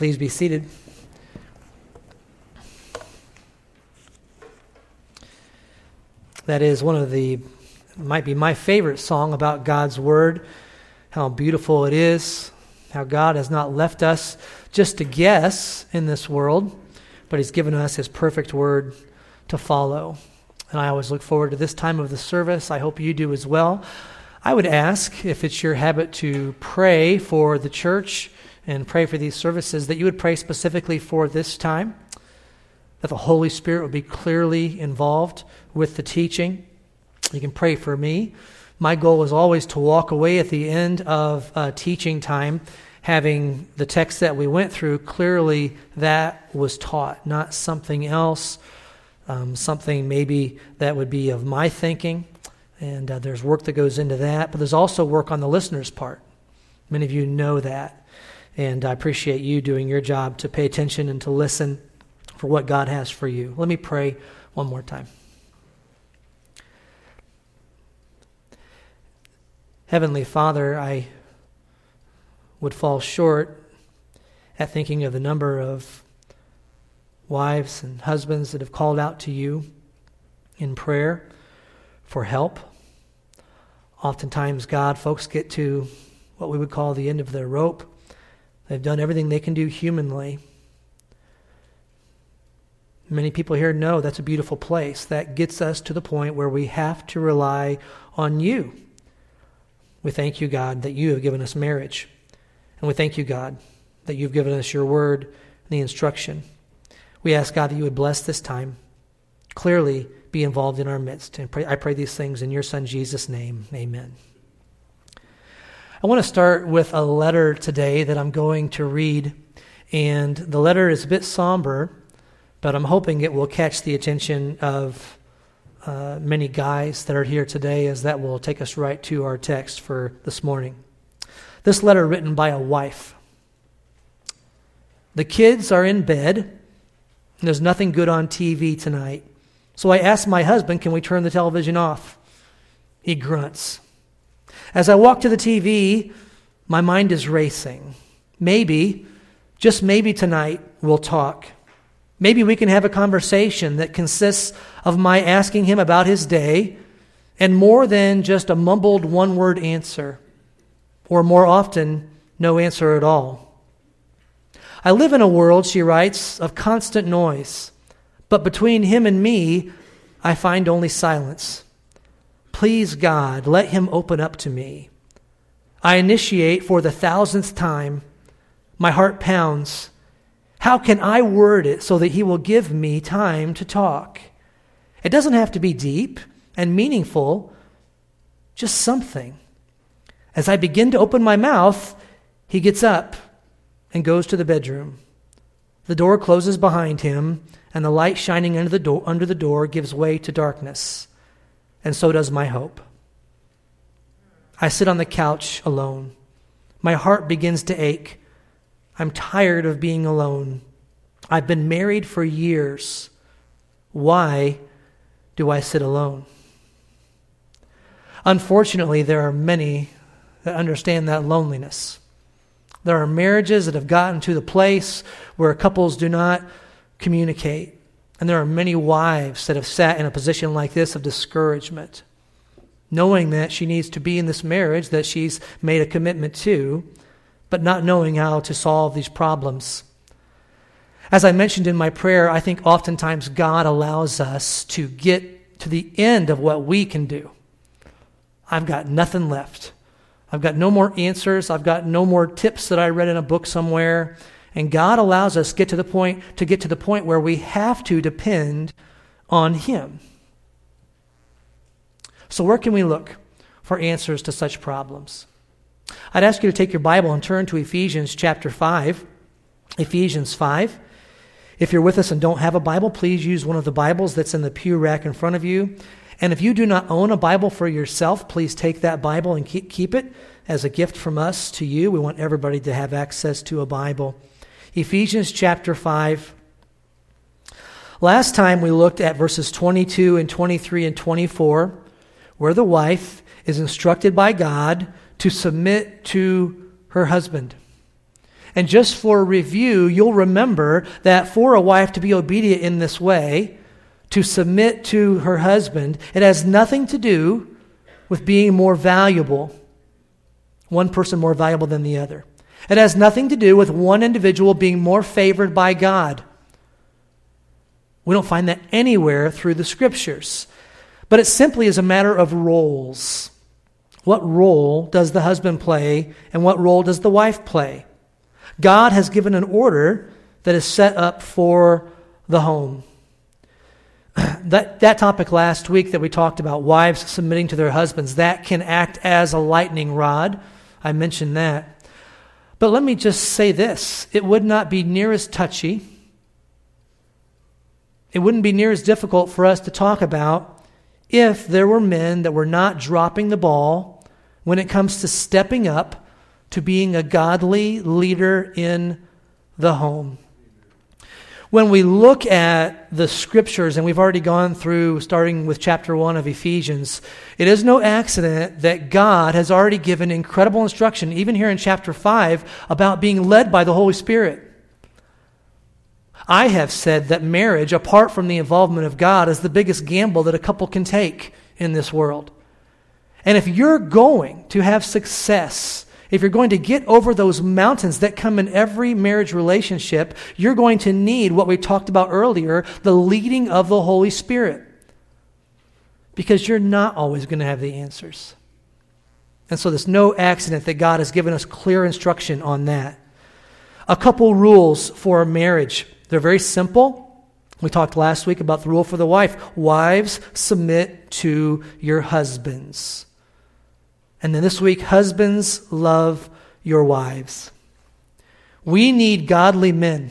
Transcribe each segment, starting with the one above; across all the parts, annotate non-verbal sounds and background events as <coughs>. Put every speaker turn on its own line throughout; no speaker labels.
Please be seated. That is one of the, might be my favorite song about God's Word, how beautiful it is, how God has not left us just to guess in this world, but He's given us His perfect Word to follow. And I always look forward to this time of the service. I hope you do as well. I would ask if it's your habit to pray for the church and pray for these services, that you would pray specifically for this time that the Holy Spirit would be clearly involved with the teaching. You can pray for me. My goal is always to walk away at the end of uh, teaching time having the text that we went through clearly that was taught, not something else, um, something maybe that would be of my thinking. And uh, there's work that goes into that, but there's also work on the listener's part. Many of you know that. And I appreciate you doing your job to pay attention and to listen for what God has for you. Let me pray one more time. Heavenly Father, I would fall short at thinking of the number of wives and husbands that have called out to you in prayer for help. Oftentimes, God, folks get to what we would call the end of their rope. They've done everything they can do humanly Many people here know that's a beautiful place. That gets us to the point where we have to rely on you. We thank you, God, that you have given us marriage. And we thank you, God, that you've given us your word and the instruction. We ask, God, that you would bless this time, clearly be involved in our midst. And pray, I pray these things in your Son, Jesus' name. Amen. I want to start with a letter today that I'm going to read. And the letter is a bit somber but I'm hoping it will catch the attention of uh, many guys that are here today, as that will take us right to our text for this morning. This letter written by a wife. The kids are in bed, there's nothing good on TV tonight. So I asked my husband, Can we turn the television off? He grunts. As I walk to the TV, my mind is racing. Maybe, just maybe tonight, we'll talk. Maybe we can have a conversation that consists of my asking him about his day and more than just a mumbled one word answer, or more often, no answer at all. I live in a world, she writes, of constant noise, but between him and me, I find only silence. Please, God, let him open up to me. I initiate for the thousandth time. My heart pounds. How can I word it so that He will give me time to talk? It doesn't have to be deep and meaningful, just something. As I begin to open my mouth, he gets up and goes to the bedroom. The door closes behind him, and the light shining under the, door, under the door gives way to darkness. And so does my hope. I sit on the couch alone. My heart begins to ache. I'm tired of being alone. I've been married for years. Why do I sit alone? Unfortunately, there are many that understand that loneliness. There are marriages that have gotten to the place where couples do not communicate. And there are many wives that have sat in a position like this of discouragement, knowing that she needs to be in this marriage that she's made a commitment to, but not knowing how to solve these problems. As I mentioned in my prayer, I think oftentimes God allows us to get to the end of what we can do. I've got nothing left. I've got no more answers. I've got no more tips that I read in a book somewhere. And God allows us get to the point to get to the point where we have to depend on him. So where can we look for answers to such problems? I'd ask you to take your Bible and turn to Ephesians chapter 5. Ephesians 5. If you're with us and don't have a Bible, please use one of the Bibles that's in the pew rack in front of you. And if you do not own a Bible for yourself, please take that Bible and keep, keep it as a gift from us to you. We want everybody to have access to a Bible. Ephesians chapter 5. Last time we looked at verses 22 and 23 and 24, where the wife is instructed by God to submit to her husband. And just for review, you'll remember that for a wife to be obedient in this way, to submit to her husband, it has nothing to do with being more valuable, one person more valuable than the other. It has nothing to do with one individual being more favored by God. We don't find that anywhere through the scriptures. But it simply is a matter of roles. What role does the husband play, and what role does the wife play? God has given an order that is set up for the home. <clears throat> That, that topic last week that we talked about, wives submitting to their husbands, that can act as a lightning rod. I mentioned that. But let me just say this it would not be near as touchy, it wouldn't be near as difficult for us to talk about if there were men that were not dropping the ball when it comes to stepping up to being a godly leader in the home. When we look at the scriptures, and we've already gone through starting with chapter 1 of Ephesians, it is no accident that God has already given incredible instruction, even here in chapter 5, about being led by the Holy Spirit. I have said that marriage, apart from the involvement of God, is the biggest gamble that a couple can take in this world. And if you're going to have success if you're going to get over those mountains that come in every marriage relationship, you're going to need what we talked about earlier the leading of the Holy Spirit. Because you're not always going to have the answers. And so there's no accident that God has given us clear instruction on that. A couple rules for a marriage. They're very simple. We talked last week about the rule for the wife. Wives, submit to your husbands. And then this week, husbands, love your wives. We need godly men.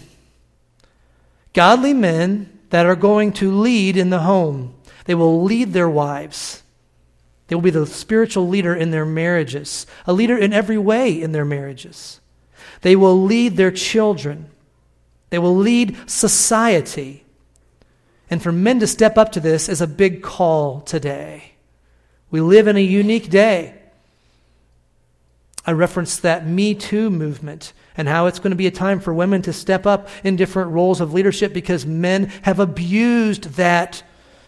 Godly men that are going to lead in the home. They will lead their wives. They will be the spiritual leader in their marriages, a leader in every way in their marriages. They will lead their children. They will lead society. And for men to step up to this is a big call today. We live in a unique day. I referenced that Me Too movement and how it's going to be a time for women to step up in different roles of leadership because men have abused that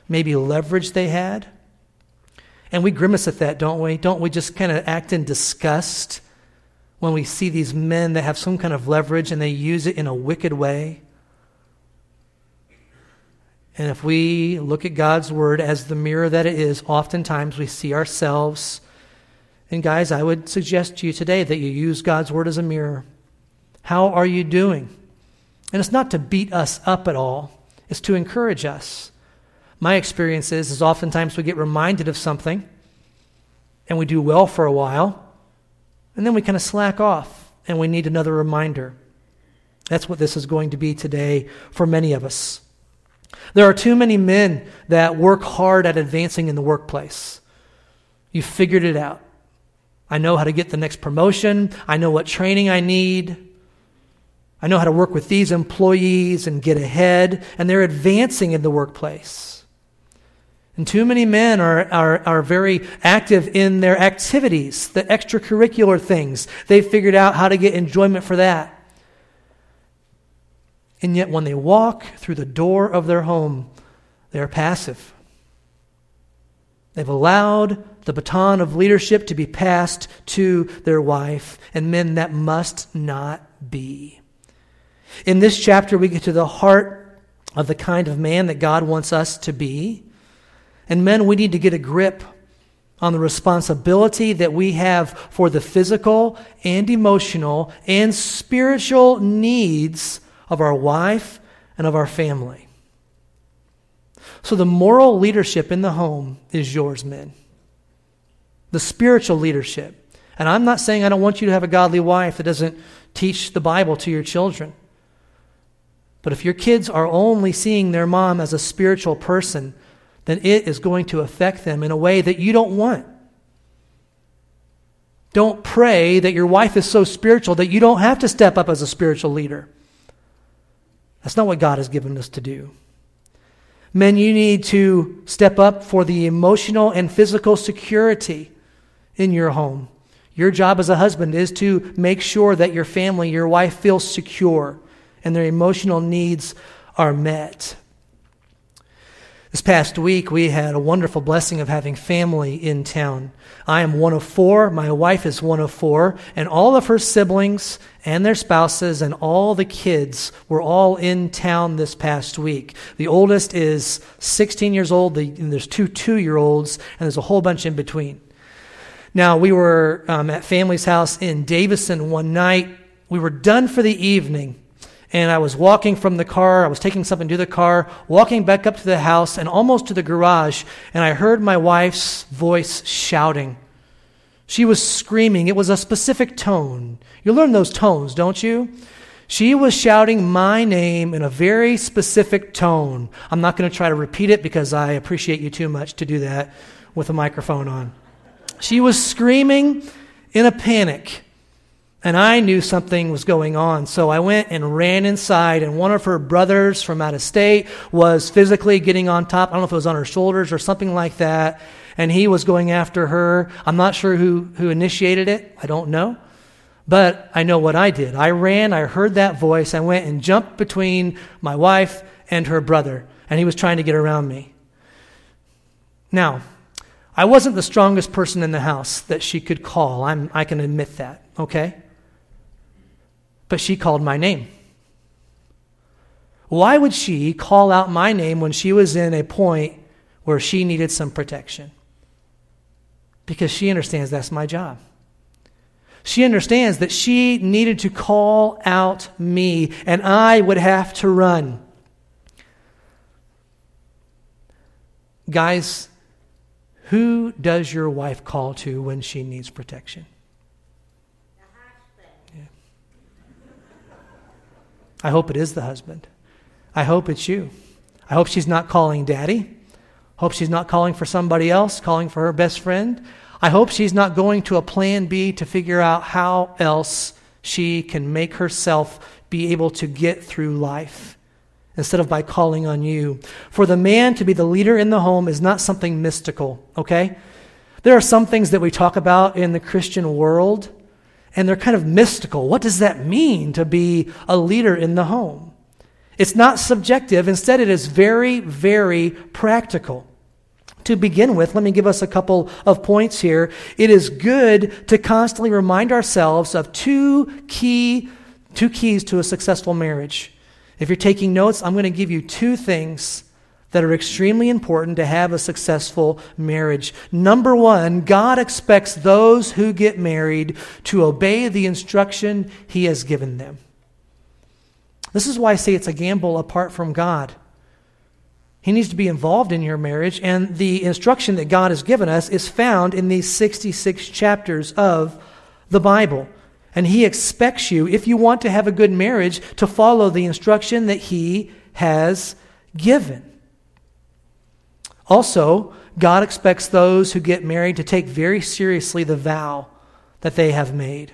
maybe leverage they had. And we grimace at that, don't we? Don't we just kind of act in disgust when we see these men that have some kind of leverage and they use it in a wicked way? And if we look at God's word as the mirror that it is, oftentimes we see ourselves and guys, I would suggest to you today that you use God's word as a mirror. How are you doing? And it's not to beat us up at all, it's to encourage us. My experience is, is oftentimes we get reminded of something and we do well for a while, and then we kind of slack off and we need another reminder. That's what this is going to be today for many of us. There are too many men that work hard at advancing in the workplace. You figured it out. I know how to get the next promotion. I know what training I need. I know how to work with these employees and get ahead. And they're advancing in the workplace. And too many men are, are, are very active in their activities, the extracurricular things. They've figured out how to get enjoyment for that. And yet, when they walk through the door of their home, they are passive. They've allowed the baton of leadership to be passed to their wife, and men that must not be. In this chapter, we get to the heart of the kind of man that God wants us to be. And men, we need to get a grip on the responsibility that we have for the physical and emotional and spiritual needs of our wife and of our family. So the moral leadership in the home is yours, men. The spiritual leadership. And I'm not saying I don't want you to have a godly wife that doesn't teach the Bible to your children. But if your kids are only seeing their mom as a spiritual person, then it is going to affect them in a way that you don't want. Don't pray that your wife is so spiritual that you don't have to step up as a spiritual leader. That's not what God has given us to do. Men, you need to step up for the emotional and physical security in your home. Your job as a husband is to make sure that your family, your wife, feels secure and their emotional needs are met. This past week, we had a wonderful blessing of having family in town. I am one of four, my wife is one of four, and all of her siblings and their spouses and all the kids were all in town this past week. The oldest is 16 years old, there's two two year olds, and there's a whole bunch in between. Now, we were um, at family's house in Davison one night. We were done for the evening and I was walking from the car. I was taking something to the car, walking back up to the house and almost to the garage, and I heard my wife's voice shouting. She was screaming. It was a specific tone. You learn those tones, don't you? She was shouting my name in a very specific tone. I'm not going to try to repeat it because I appreciate you too much to do that with a microphone on. She was screaming in a panic. And I knew something was going on. So I went and ran inside, and one of her brothers from out of state was physically getting on top. I don't know if it was on her shoulders or something like that. And he was going after her. I'm not sure who, who initiated it. I don't know. But I know what I did. I ran, I heard that voice, I went and jumped between my wife and her brother, and he was trying to get around me. Now, I wasn't the strongest person in the house that she could call. I'm, I can admit that, okay? but she called my name. Why would she call out my name when she was in a point where she needed some protection? Because she understands that's my job. She understands that she needed to call out me, and I would have to run. Guys, who does your wife call to when she needs protection? The husband. I hope it is the husband. I hope it's you. I hope she's not calling daddy. Hope she's not calling for somebody else, calling for her best friend. I hope she's not going to a plan B to figure out how else she can make herself be able to get through life instead of by calling on you. For the man to be the leader in the home is not something mystical, okay? There are some things that we talk about in the Christian world and they're kind of mystical. What does that mean to be a leader in the home? It's not subjective. Instead, it is very, very practical. To begin with, let me give us a couple of points here. It is good to constantly remind ourselves of two key two keys to a successful marriage. If you're taking notes, I'm going to give you two things that are extremely important to have a successful marriage. Number one, God expects those who get married to obey the instruction He has given them. This is why I say it's a gamble apart from God. He needs to be involved in your marriage, and the instruction that God has given us is found in these 66 chapters of the Bible. And He expects you, if you want to have a good marriage, to follow the instruction that He has given. Also, God expects those who get married to take very seriously the vow that they have made.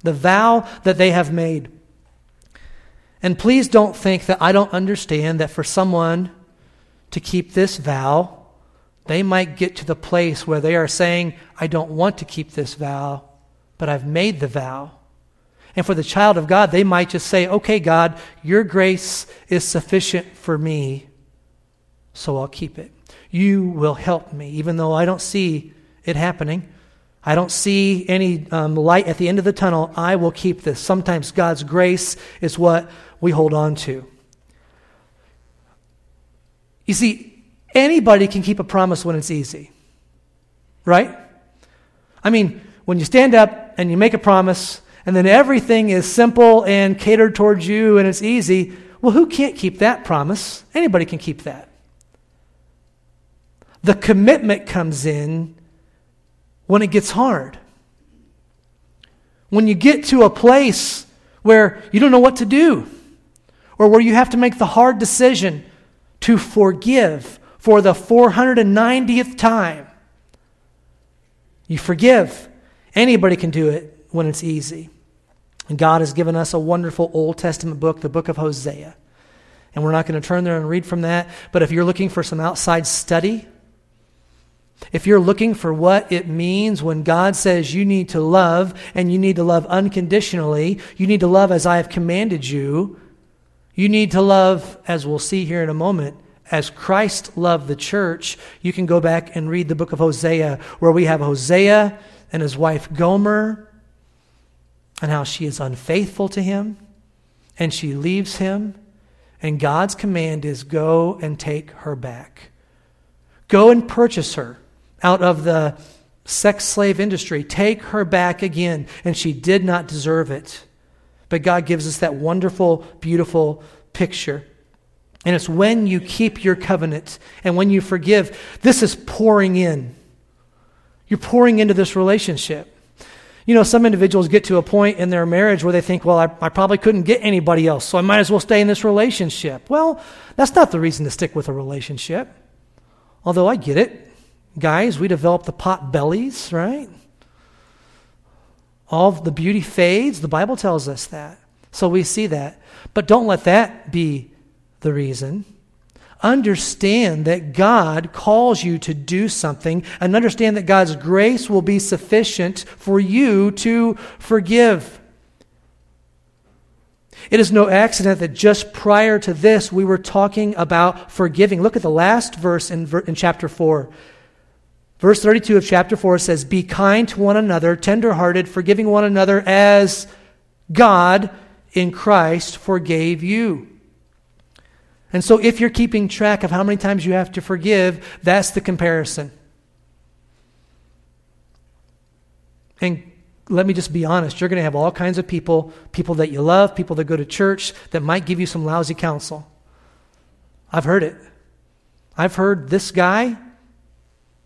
The vow that they have made. And please don't think that I don't understand that for someone to keep this vow, they might get to the place where they are saying, I don't want to keep this vow, but I've made the vow. And for the child of God, they might just say, Okay, God, your grace is sufficient for me, so I'll keep it. You will help me, even though I don't see it happening. I don't see any um, light at the end of the tunnel. I will keep this. Sometimes God's grace is what we hold on to. You see, anybody can keep a promise when it's easy, right? I mean, when you stand up and you make a promise, and then everything is simple and catered towards you and it's easy, well, who can't keep that promise? Anybody can keep that. The commitment comes in when it gets hard. When you get to a place where you don't know what to do, or where you have to make the hard decision to forgive for the 490th time. You forgive. Anybody can do it when it's easy. And God has given us a wonderful Old Testament book, the book of Hosea. And we're not going to turn there and read from that. But if you're looking for some outside study, If you're looking for what it means when God says you need to love and you need to love unconditionally, you need to love as I have commanded you, you need to love, as we'll see here in a moment, as Christ loved the church. You can go back and read the book of Hosea, where we have Hosea and his wife Gomer, and how she is unfaithful to him, and she leaves him. And God's command is go and take her back. Go and purchase her out of the sex slave industry. Take her back again. And she did not deserve it. But God gives us that wonderful, beautiful picture. And it's when you keep your covenant and when you forgive, this is pouring in. You're pouring into this relationship. You know, some individuals get to a point in their marriage where they think, well, I, I, probably couldn't get anybody else, so I might as well stay in this relationship. Well, that's not the reason to stick with a relationship. Although I get it. Guys, we develop the pot bellies, right? All the beauty fades. The Bible tells us that. So we see that. But don't let that be the reason. Understand that God calls you to do something and understand that God's grace will be sufficient for you to forgive. It is no accident that just prior to this, we were talking about forgiving. Look at the last verse in, in chapter 4. Verse 32 of chapter 4 says, Be kind to one another, tenderhearted, forgiving one another as God in Christ forgave you. And so, if you're keeping track of how many times you have to forgive, that's the comparison. And let me just be honest you're going to have all kinds of people, people that you love, people that go to church, that might give you some lousy counsel. I've heard it. I've heard this guy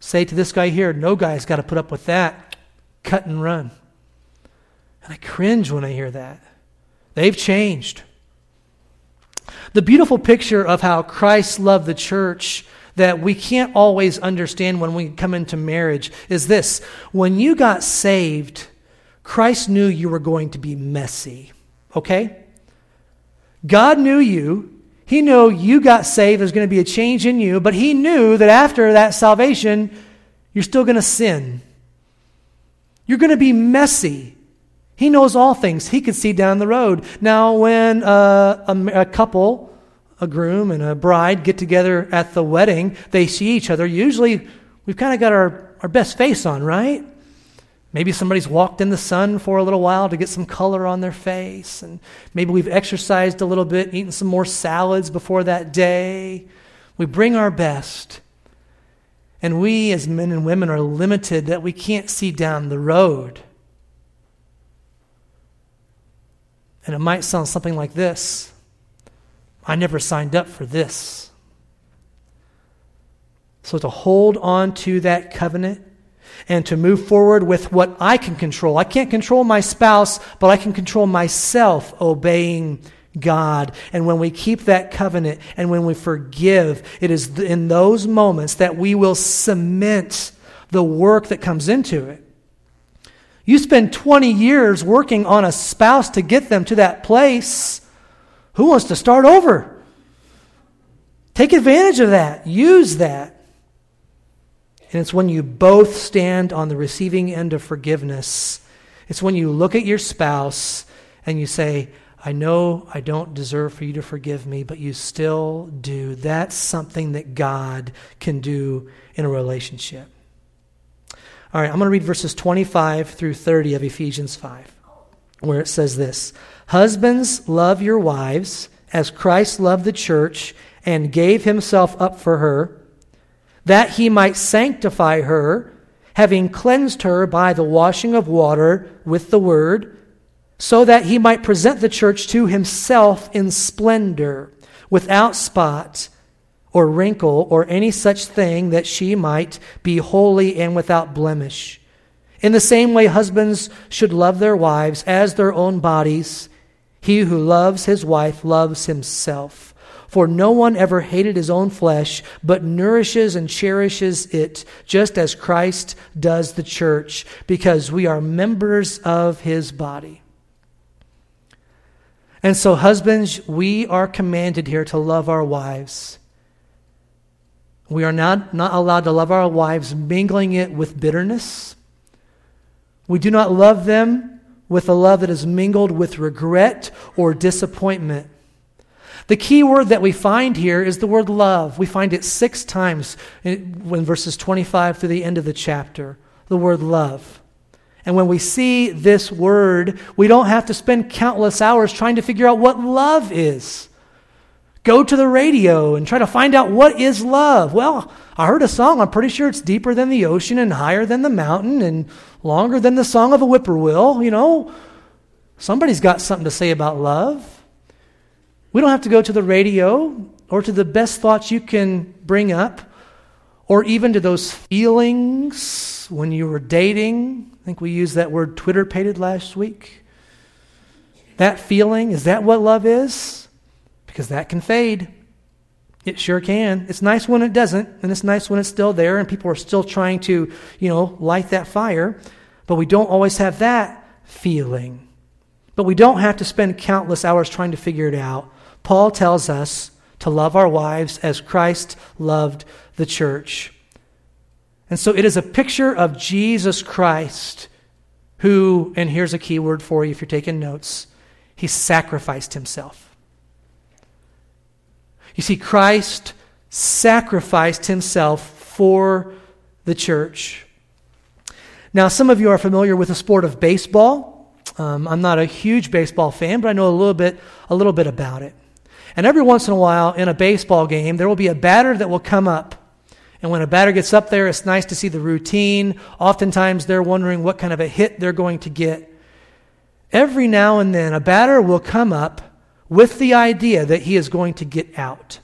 say to this guy here, no guy's got to put up with that. Cut and run. And I cringe when I hear that. They've changed. The beautiful picture of how Christ loved the church that we can't always understand when we come into marriage is this when you got saved, Christ knew you were going to be messy, okay? God knew you. He knew you got saved, there's going to be a change in you, but He knew that after that salvation, you're still going to sin. You're going to be messy. He knows all things. He could see down the road. Now, when uh, a, a, couple, a groom and a bride, get together at the wedding, they see each other. Usually, we've kind of got our, our best face on, right? Maybe somebody's walked in the sun for a little while to get some color on their face. And maybe we've exercised a little bit, eaten some more salads before that day. We bring our best. And we, as men and women, are limited that we can't see down the road. And it might sound something like this I never signed up for this. So to hold on to that covenant and to move forward with what I can control. I can't control my spouse, but I can control myself obeying God. And when we keep that covenant and when we forgive, it is in those moments that we will cement the work that comes into it. You spend 20 years working on a spouse to get them to that place. Who wants to start over? Take advantage of that. Use that. And it's when you both stand on the receiving end of forgiveness. It's when you look at your spouse and you say, I know I don't deserve for you to forgive me, but you still do. That's something that God can do in a relationship. All right, I'm going to read verses 25 through 30 of Ephesians 5, where it says this Husbands, love your wives as Christ loved the church and gave himself up for her, that he might sanctify her, having cleansed her by the washing of water with the word, so that he might present the church to himself in splendor, without spot or wrinkle or any such thing that she might be holy and without blemish. In the same way, husbands should love their wives as their own bodies. He who loves his wife loves himself. For no one ever hated his own flesh, but nourishes and cherishes it, just as Christ does the church, because we are members of his body. And so, husbands, we are commanded here to love our wives We are not, not allowed to love our wives, mingling it with bitterness. We do not love them with a love that is mingled with regret or disappointment. The key word that we find here is the word love. We find it six times in, in verses 25 through the end of the chapter. The word love. And when we see this word, we don't have to spend countless hours trying to figure out what love is. Go to the radio and try to find out what is love. Well, I heard a song. I'm pretty sure it's deeper than the ocean and higher than the mountain and longer than the song of a whippoorwill. You know, somebody's got something to say about love. We don't have to go to the radio or to the best thoughts you can bring up or even to those feelings when you were dating. I think we used that word Twitter pated last week. That feeling, is that what love is? Because that can fade. It sure can. It's nice when it doesn't, and it's nice when it's still there and people are still trying to, you know, light that fire. But we don't always have that feeling. But we don't have to spend countless hours trying to figure it out. Paul tells us to love our wives as Christ loved the church. And so it is a picture of Jesus Christ who, and here's a key word for you if you're taking notes, he sacrificed himself. You see, Christ sacrificed himself for the church. Now, some of you are familiar with the sport of baseball. Um, I'm not a huge baseball fan, but I know a little bit, a little bit about it. And every once in a while in a baseball game, there will be a batter that will come up. And when a batter gets up there, it's nice to see the routine. Oftentimes, they're wondering what kind of a hit they're going to get. Every now and then, a batter will come up with the idea that he is going to get out.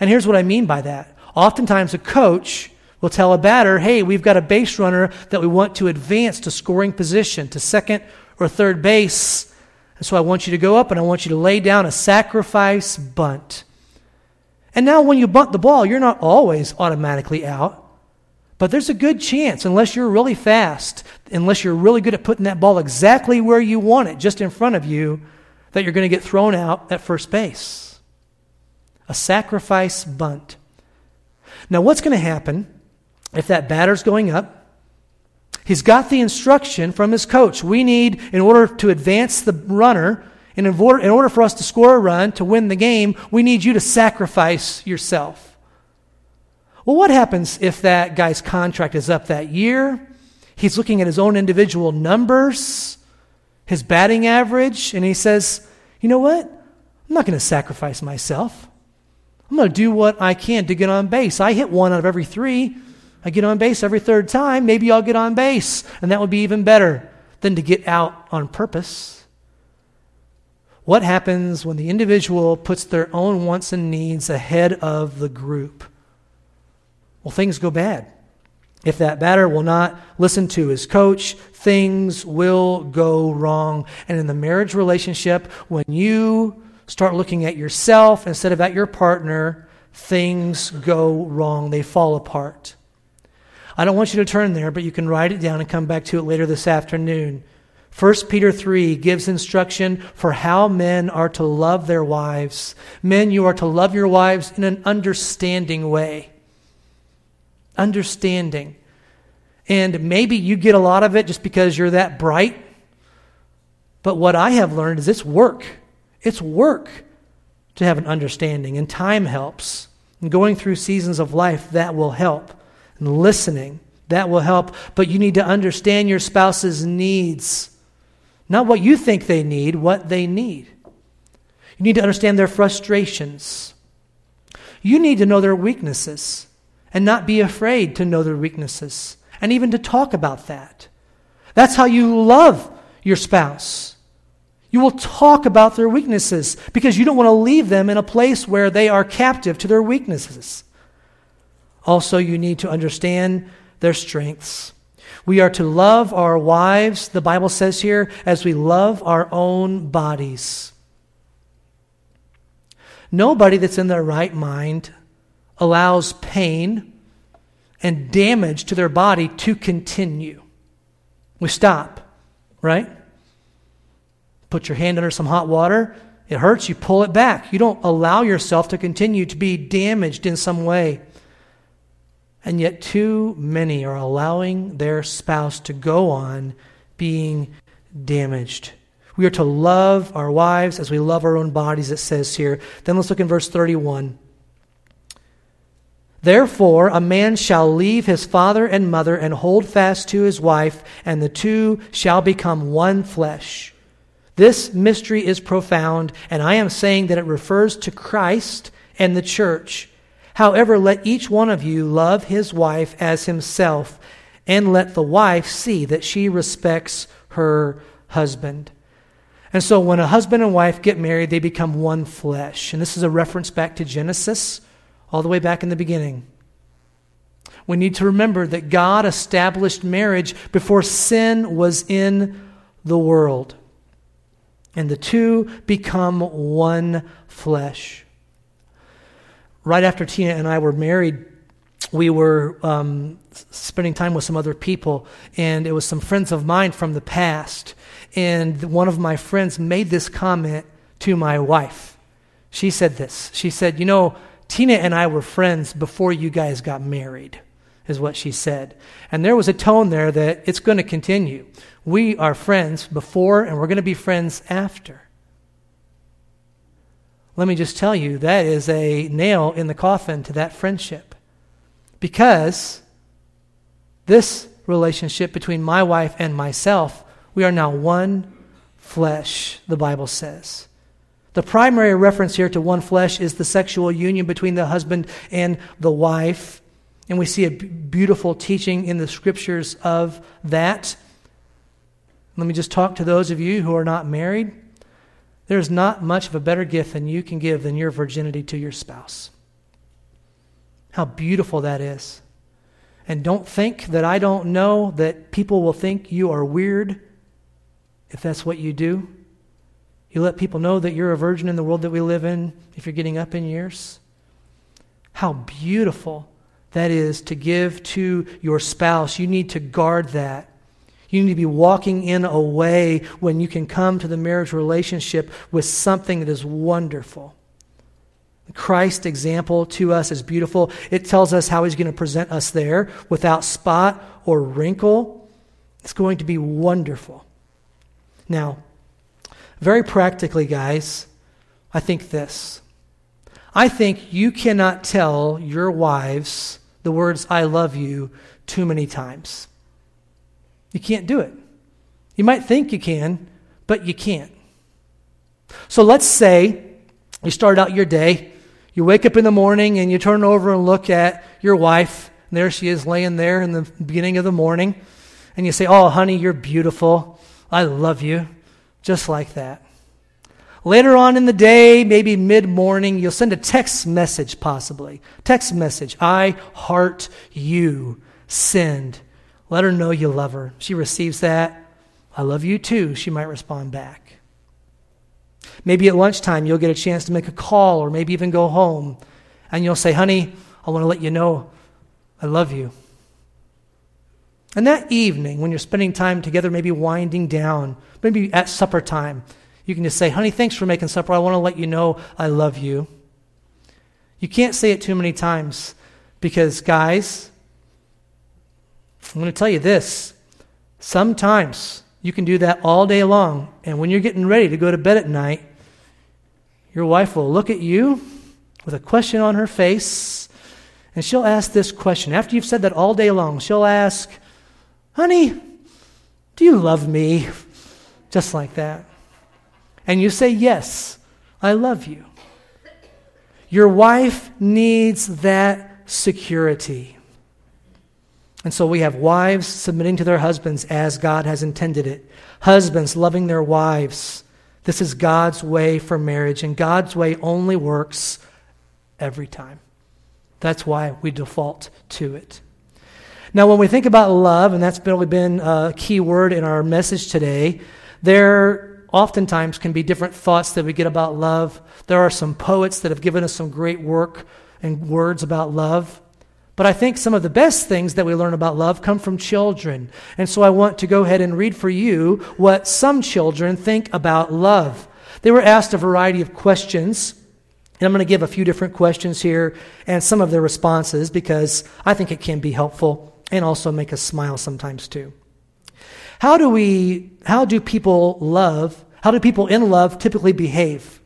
And here's what I mean by that. Oftentimes, a coach will tell a batter, hey, we've got a base runner that we want to advance to scoring position, to second or third base. And so I want you to go up and I want you to lay down a sacrifice bunt. And now, when you bunt the ball, you're not always automatically out. But there's a good chance, unless you're really fast, unless you're really good at putting that ball exactly where you want it, just in front of you, that you're going to get thrown out at first base. A sacrifice bunt. Now, what's going to happen if that batter's going up He's got the instruction from his coach. We need, in order to advance the runner, in order, in order for us to score a run, to win the game, we need you to sacrifice yourself. Well, what happens if that guy's contract is up that year? He's looking at his own individual numbers, his batting average, and he says, You know what? I'm not going to sacrifice myself. I'm going to do what I can to get on base. I hit one out of every three. I get on base every third time, maybe I'll get on base. And that would be even better than to get out on purpose. What happens when the individual puts their own wants and needs ahead of the group? Well, things go bad. If that batter will not listen to his coach, things will go wrong. And in the marriage relationship, when you start looking at yourself instead of at your partner, things go wrong. They fall apart. I don't want you to turn there, but you can write it down and come back to it later this afternoon. 1 Peter 3 gives instruction for how men are to love their wives. Men, you are to love your wives in an understanding way. Understanding. And maybe you get a lot of it just because you're that bright. But what I have learned is it's work. It's work to have an understanding, and time helps. And going through seasons of life, that will help and listening. That will help. But you need to understand your spouse's needs. Not what you think they need, what they need. You need to understand their frustrations. You need to know their weaknesses and not be afraid to know their weaknesses and even to talk about that. That's how you love your spouse. You will talk about their weaknesses because you don't want to leave them in a place where they are captive to their weaknesses. Also, you need to understand their strengths. We are to love our wives, the Bible says here, as we love our own bodies. Nobody that's in their right mind allows pain and damage to their body to continue. We stop, right? Put your hand under some hot water. It hurts, you pull it back. You don't allow yourself to continue to be damaged in some way. And yet, too many are allowing their spouse to go on being damaged. We are to love our wives as we love our own bodies, it says here. Then let's look in verse 31. Therefore, a man shall leave his father and mother and hold fast to his wife, and the two shall become one flesh. This mystery is profound, and I am saying that it refers to Christ and the church. However, let each one of you love his wife as himself, and let the wife see that she respects her husband. And so, when a husband and wife get married, they become one flesh. And this is a reference back to Genesis all the way back in the beginning. We need to remember that God established marriage before sin was in the world. And the two become one flesh. Right after Tina and I were married, we were um, spending time with some other people, and it was some friends of mine from the past. And one of my friends made this comment to my wife. She said this She said, You know, Tina and I were friends before you guys got married, is what she said. And there was a tone there that it's going to continue. We are friends before, and we're going to be friends after. Let me just tell you, that is a nail in the coffin to that friendship. Because this relationship between my wife and myself, we are now one flesh, the Bible says. The primary reference here to one flesh is the sexual union between the husband and the wife. And we see a beautiful teaching in the scriptures of that. Let me just talk to those of you who are not married. There's not much of a better gift than you can give than your virginity to your spouse. How beautiful that is. And don't think that I don't know that people will think you are weird if that's what you do. You let people know that you're a virgin in the world that we live in if you're getting up in years. How beautiful that is to give to your spouse. You need to guard that. You need to be walking in a way when you can come to the marriage relationship with something that is wonderful. Christ's example to us is beautiful. It tells us how he's going to present us there without spot or wrinkle. It's going to be wonderful. Now, very practically, guys, I think this. I think you cannot tell your wives the words, I love you, too many times. You can't do it. You might think you can, but you can't. So let's say you start out your day, you wake up in the morning and you turn over and look at your wife, and there she is laying there in the beginning of the morning, and you say, Oh, honey, you're beautiful. I love you just like that. Later on in the day, maybe mid morning, you'll send a text message, possibly. Text message I heart you. Send. Let her know you love her. She receives that. I love you too. She might respond back. Maybe at lunchtime, you'll get a chance to make a call or maybe even go home. And you'll say, honey, I want to let you know I love you. And that evening, when you're spending time together, maybe winding down, maybe at supper time, you can just say, honey, thanks for making supper. I want to let you know I love you. You can't say it too many times because, guys, I'm going to tell you this. Sometimes you can do that all day long, and when you're getting ready to go to bed at night, your wife will look at you with a question on her face, and she'll ask this question. After you've said that all day long, she'll ask, Honey, do you love me? Just like that. And you say, Yes, I love you. Your wife needs that security. And so we have wives submitting to their husbands as God has intended it. Husbands loving their wives. This is God's way for marriage, and God's way only works every time. That's why we default to it. Now, when we think about love, and that's really been a key word in our message today, there oftentimes can be different thoughts that we get about love. There are some poets that have given us some great work and words about love. But I think some of the best things that we learn about love come from children. And so I want to go ahead and read for you what some children think about love. They were asked a variety of questions And I'm going to give a few different questions here and some of their responses because I think it can be helpful and also make us smile sometimes too. How do we, how do people love, how do people in love typically behave?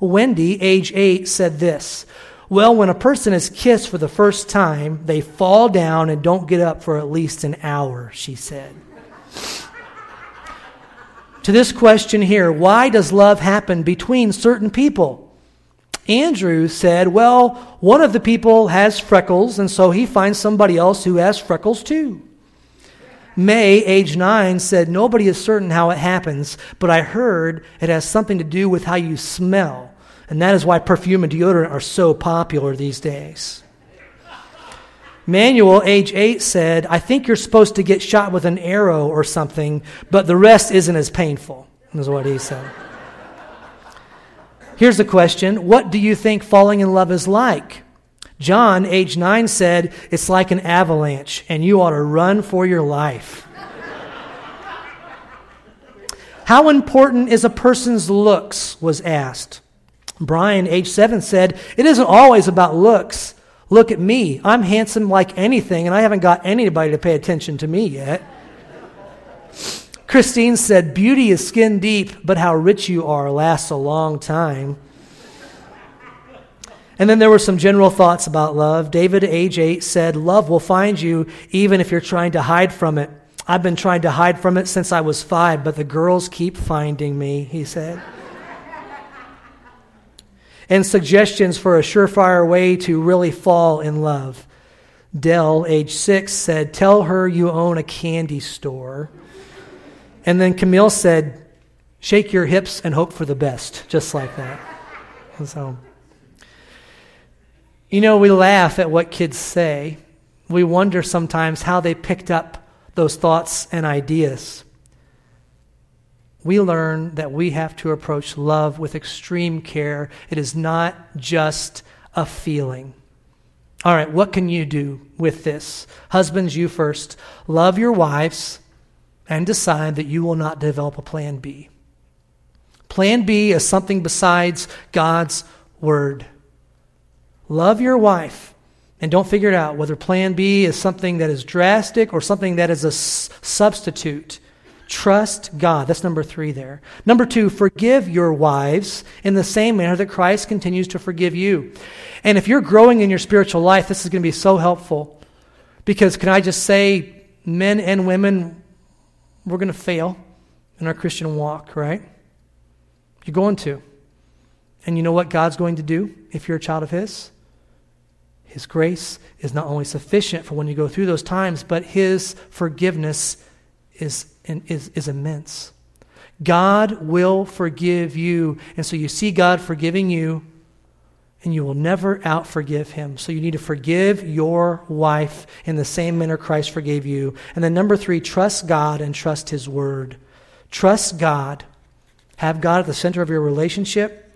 Wendy, age eight, said this. Well, when a person is kissed for the first time, they fall down and don't get up for at least an hour, she said. to this question here, why does love happen between certain people? Andrew said, Well, one of the people has freckles, and so he finds somebody else who has freckles too. May, age nine, said, Nobody is certain how it happens, but I heard it has something to do with how you smell. And that is why perfume and deodorant are so popular these days. Manuel, age eight, said, I think you're supposed to get shot with an arrow or something, but the rest isn't as painful, is what he said. Here's the question What do you think falling in love is like? John, age 9, said, It's like an avalanche, and you ought to run for your life. How important is a person's looks? was asked. Brian, age 7, said, It isn't always about looks. Look at me. I'm handsome like anything, and I haven't got anybody to pay attention to me yet. Christine said, Beauty is skin deep, but how rich you are lasts a long time. And then there were some general thoughts about love. David, age 8, said, Love will find you even if you're trying to hide from it. I've been trying to hide from it since I was five, but the girls keep finding me, he said. and suggestions for a surefire way to really fall in love. Dell, age 6, said, Tell her you own a candy store. And then Camille said, Shake your hips and hope for the best, just like that. So, you know, we laugh at what kids say. We wonder sometimes how they picked up those thoughts and ideas. We learn that we have to approach love with extreme care. It is not just a feeling. All right, what can you do with this? Husbands, you first. Love your wives and decide that you will not develop a plan B. Plan B is something besides God's word. Love your wife and don't figure it out whether plan B is something that is drastic or something that is a s- substitute. Trust God. That's number three there. Number two, forgive your wives in the same manner that Christ continues to forgive you. And if you're growing in your spiritual life, this is going to be so helpful. Because can I just say, men and women, we're going to fail in our Christian walk, right? You're going to. And you know what God's going to do if you're a child of His? His grace is not only sufficient for when you go through those times, but His forgiveness is, is, is immense. God will forgive you. And so you see God forgiving you, and you will never out forgive him. So you need to forgive your wife in the same manner Christ forgave you. And then number three, trust God and trust his word. Trust God. Have God at the center of your relationship,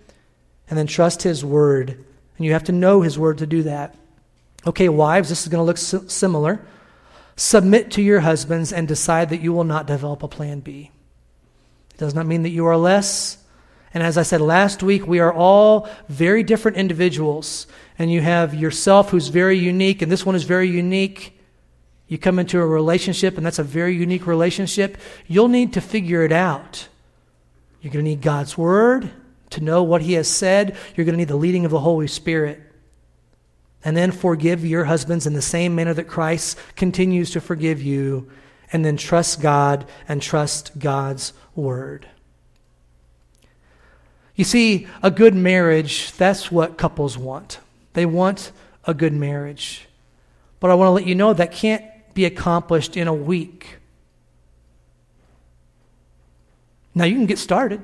and then trust his word. And you have to know his word to do that. Okay, wives, this is going to look similar. Submit to your husbands and decide that you will not develop a plan B. It does not mean that you are less and as I said last week, we are all very different individuals. And you have yourself who's very unique, and this one is very unique. You come into a relationship, and that's a very unique relationship. You'll need to figure it out. You're going to need God's Word to know what He has said. You're going to need the leading of the Holy Spirit. And then forgive your husbands in the same manner that Christ continues to forgive you. And then trust God and trust God's Word. You see, a good marriage, that's what couples want. They want a good marriage. But I want to let you know that can't be accomplished in a week. Now, you can get started.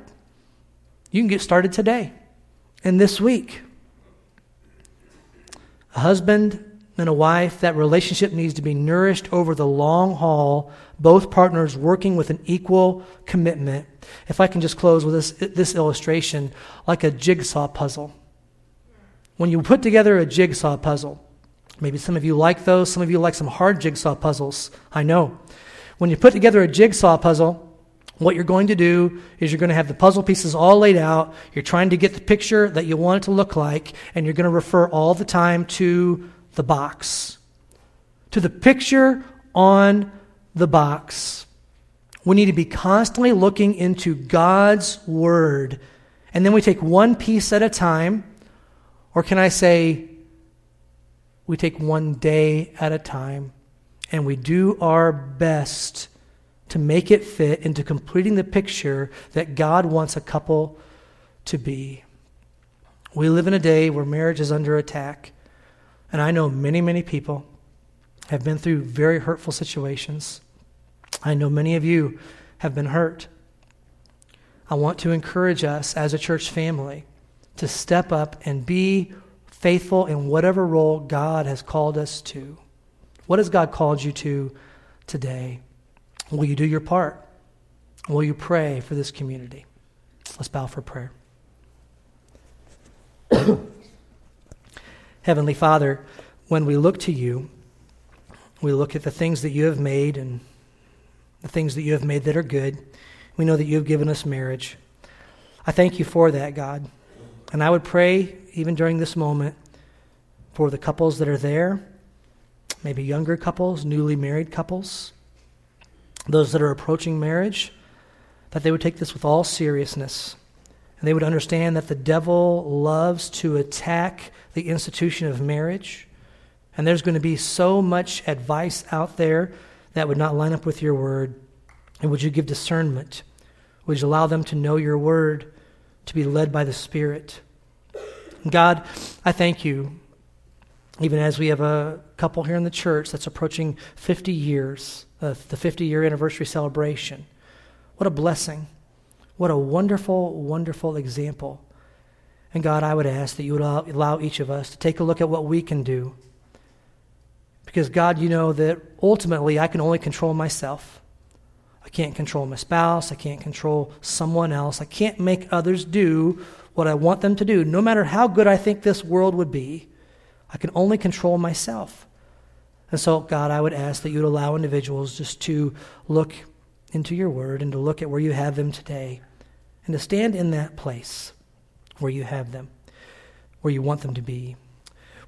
You can get started today and this week. A husband and a wife, that relationship needs to be nourished over the long haul, both partners working with an equal commitment. If I can just close with this, this illustration, like a jigsaw puzzle. When you put together a jigsaw puzzle, maybe some of you like those, some of you like some hard jigsaw puzzles, I know. When you put together a jigsaw puzzle, What you're going to do is you're going to have the puzzle pieces all laid out. You're trying to get the picture that you want it to look like, and you're going to refer all the time to the box, to the picture on the box. We need to be constantly looking into God's Word. And then we take one piece at a time. Or can I say, we take one day at a time and we do our best to make it fit into completing the picture that God wants a couple to be. We live in a day where marriage is under attack. And I know many, many people have been through very hurtful situations. I know many of you have been hurt. I want to encourage us as a church family to step up and be faithful in whatever role God has called us to. What has God called you to today? Will you do your part? Will you pray for this community? Let's bow for prayer. <coughs> Heavenly Father, when we look to you, we look at the things that you have made and the things that you have made that are good. We know that you have given us marriage. I thank you for that, God. And I would pray, even during this moment, for the couples that are there, maybe younger couples, newly married couples, those that are approaching marriage, that they would take this with all seriousness. And they would understand that the devil loves to attack the institution of marriage. And there's going to be so much advice out there that would not line up with your word? And would you give discernment? Would you allow them to know your word, to be led by the Spirit? God, I thank you, even as we have a couple here in the church that's approaching 50 years, uh, the 50 year anniversary celebration. What a blessing. What a wonderful, wonderful example. And God, I would ask that you would allow each of us to take a look at what we can do because, God, you know that ultimately I can only control myself. I can't control my spouse. I can't control someone else. I can't make others do what I want them to do, no matter how good I think this world would be. I can only control myself. And so, God, I would ask that you'd allow individuals just to look into your word and to look at where you have them today and to stand in that place where you have them, where you want them to be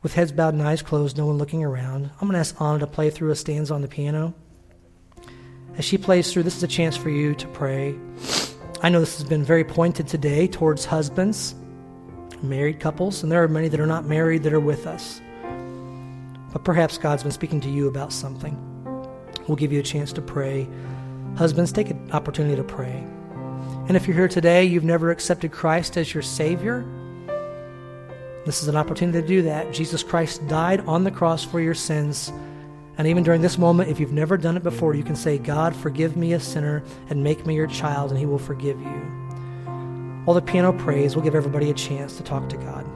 with heads bowed and eyes closed, no one looking around. I'm going to ask Anna to play through a stanza on the piano. As she plays through, this is a chance for you to pray. I know this has been very pointed today towards husbands, married couples, and there are many that are not married that are with us. But perhaps God's been speaking to you about something. We'll give you a chance to pray. Husbands, take an opportunity to pray. And if you're here today, you've never accepted Christ as your Savior, this is an opportunity to do that. Jesus Christ died on the cross for your sins. And even during this moment, if you've never done it before, you can say, God, forgive me a sinner and make me your child, and he will forgive you. While the piano plays, we'll give everybody a chance to talk to God.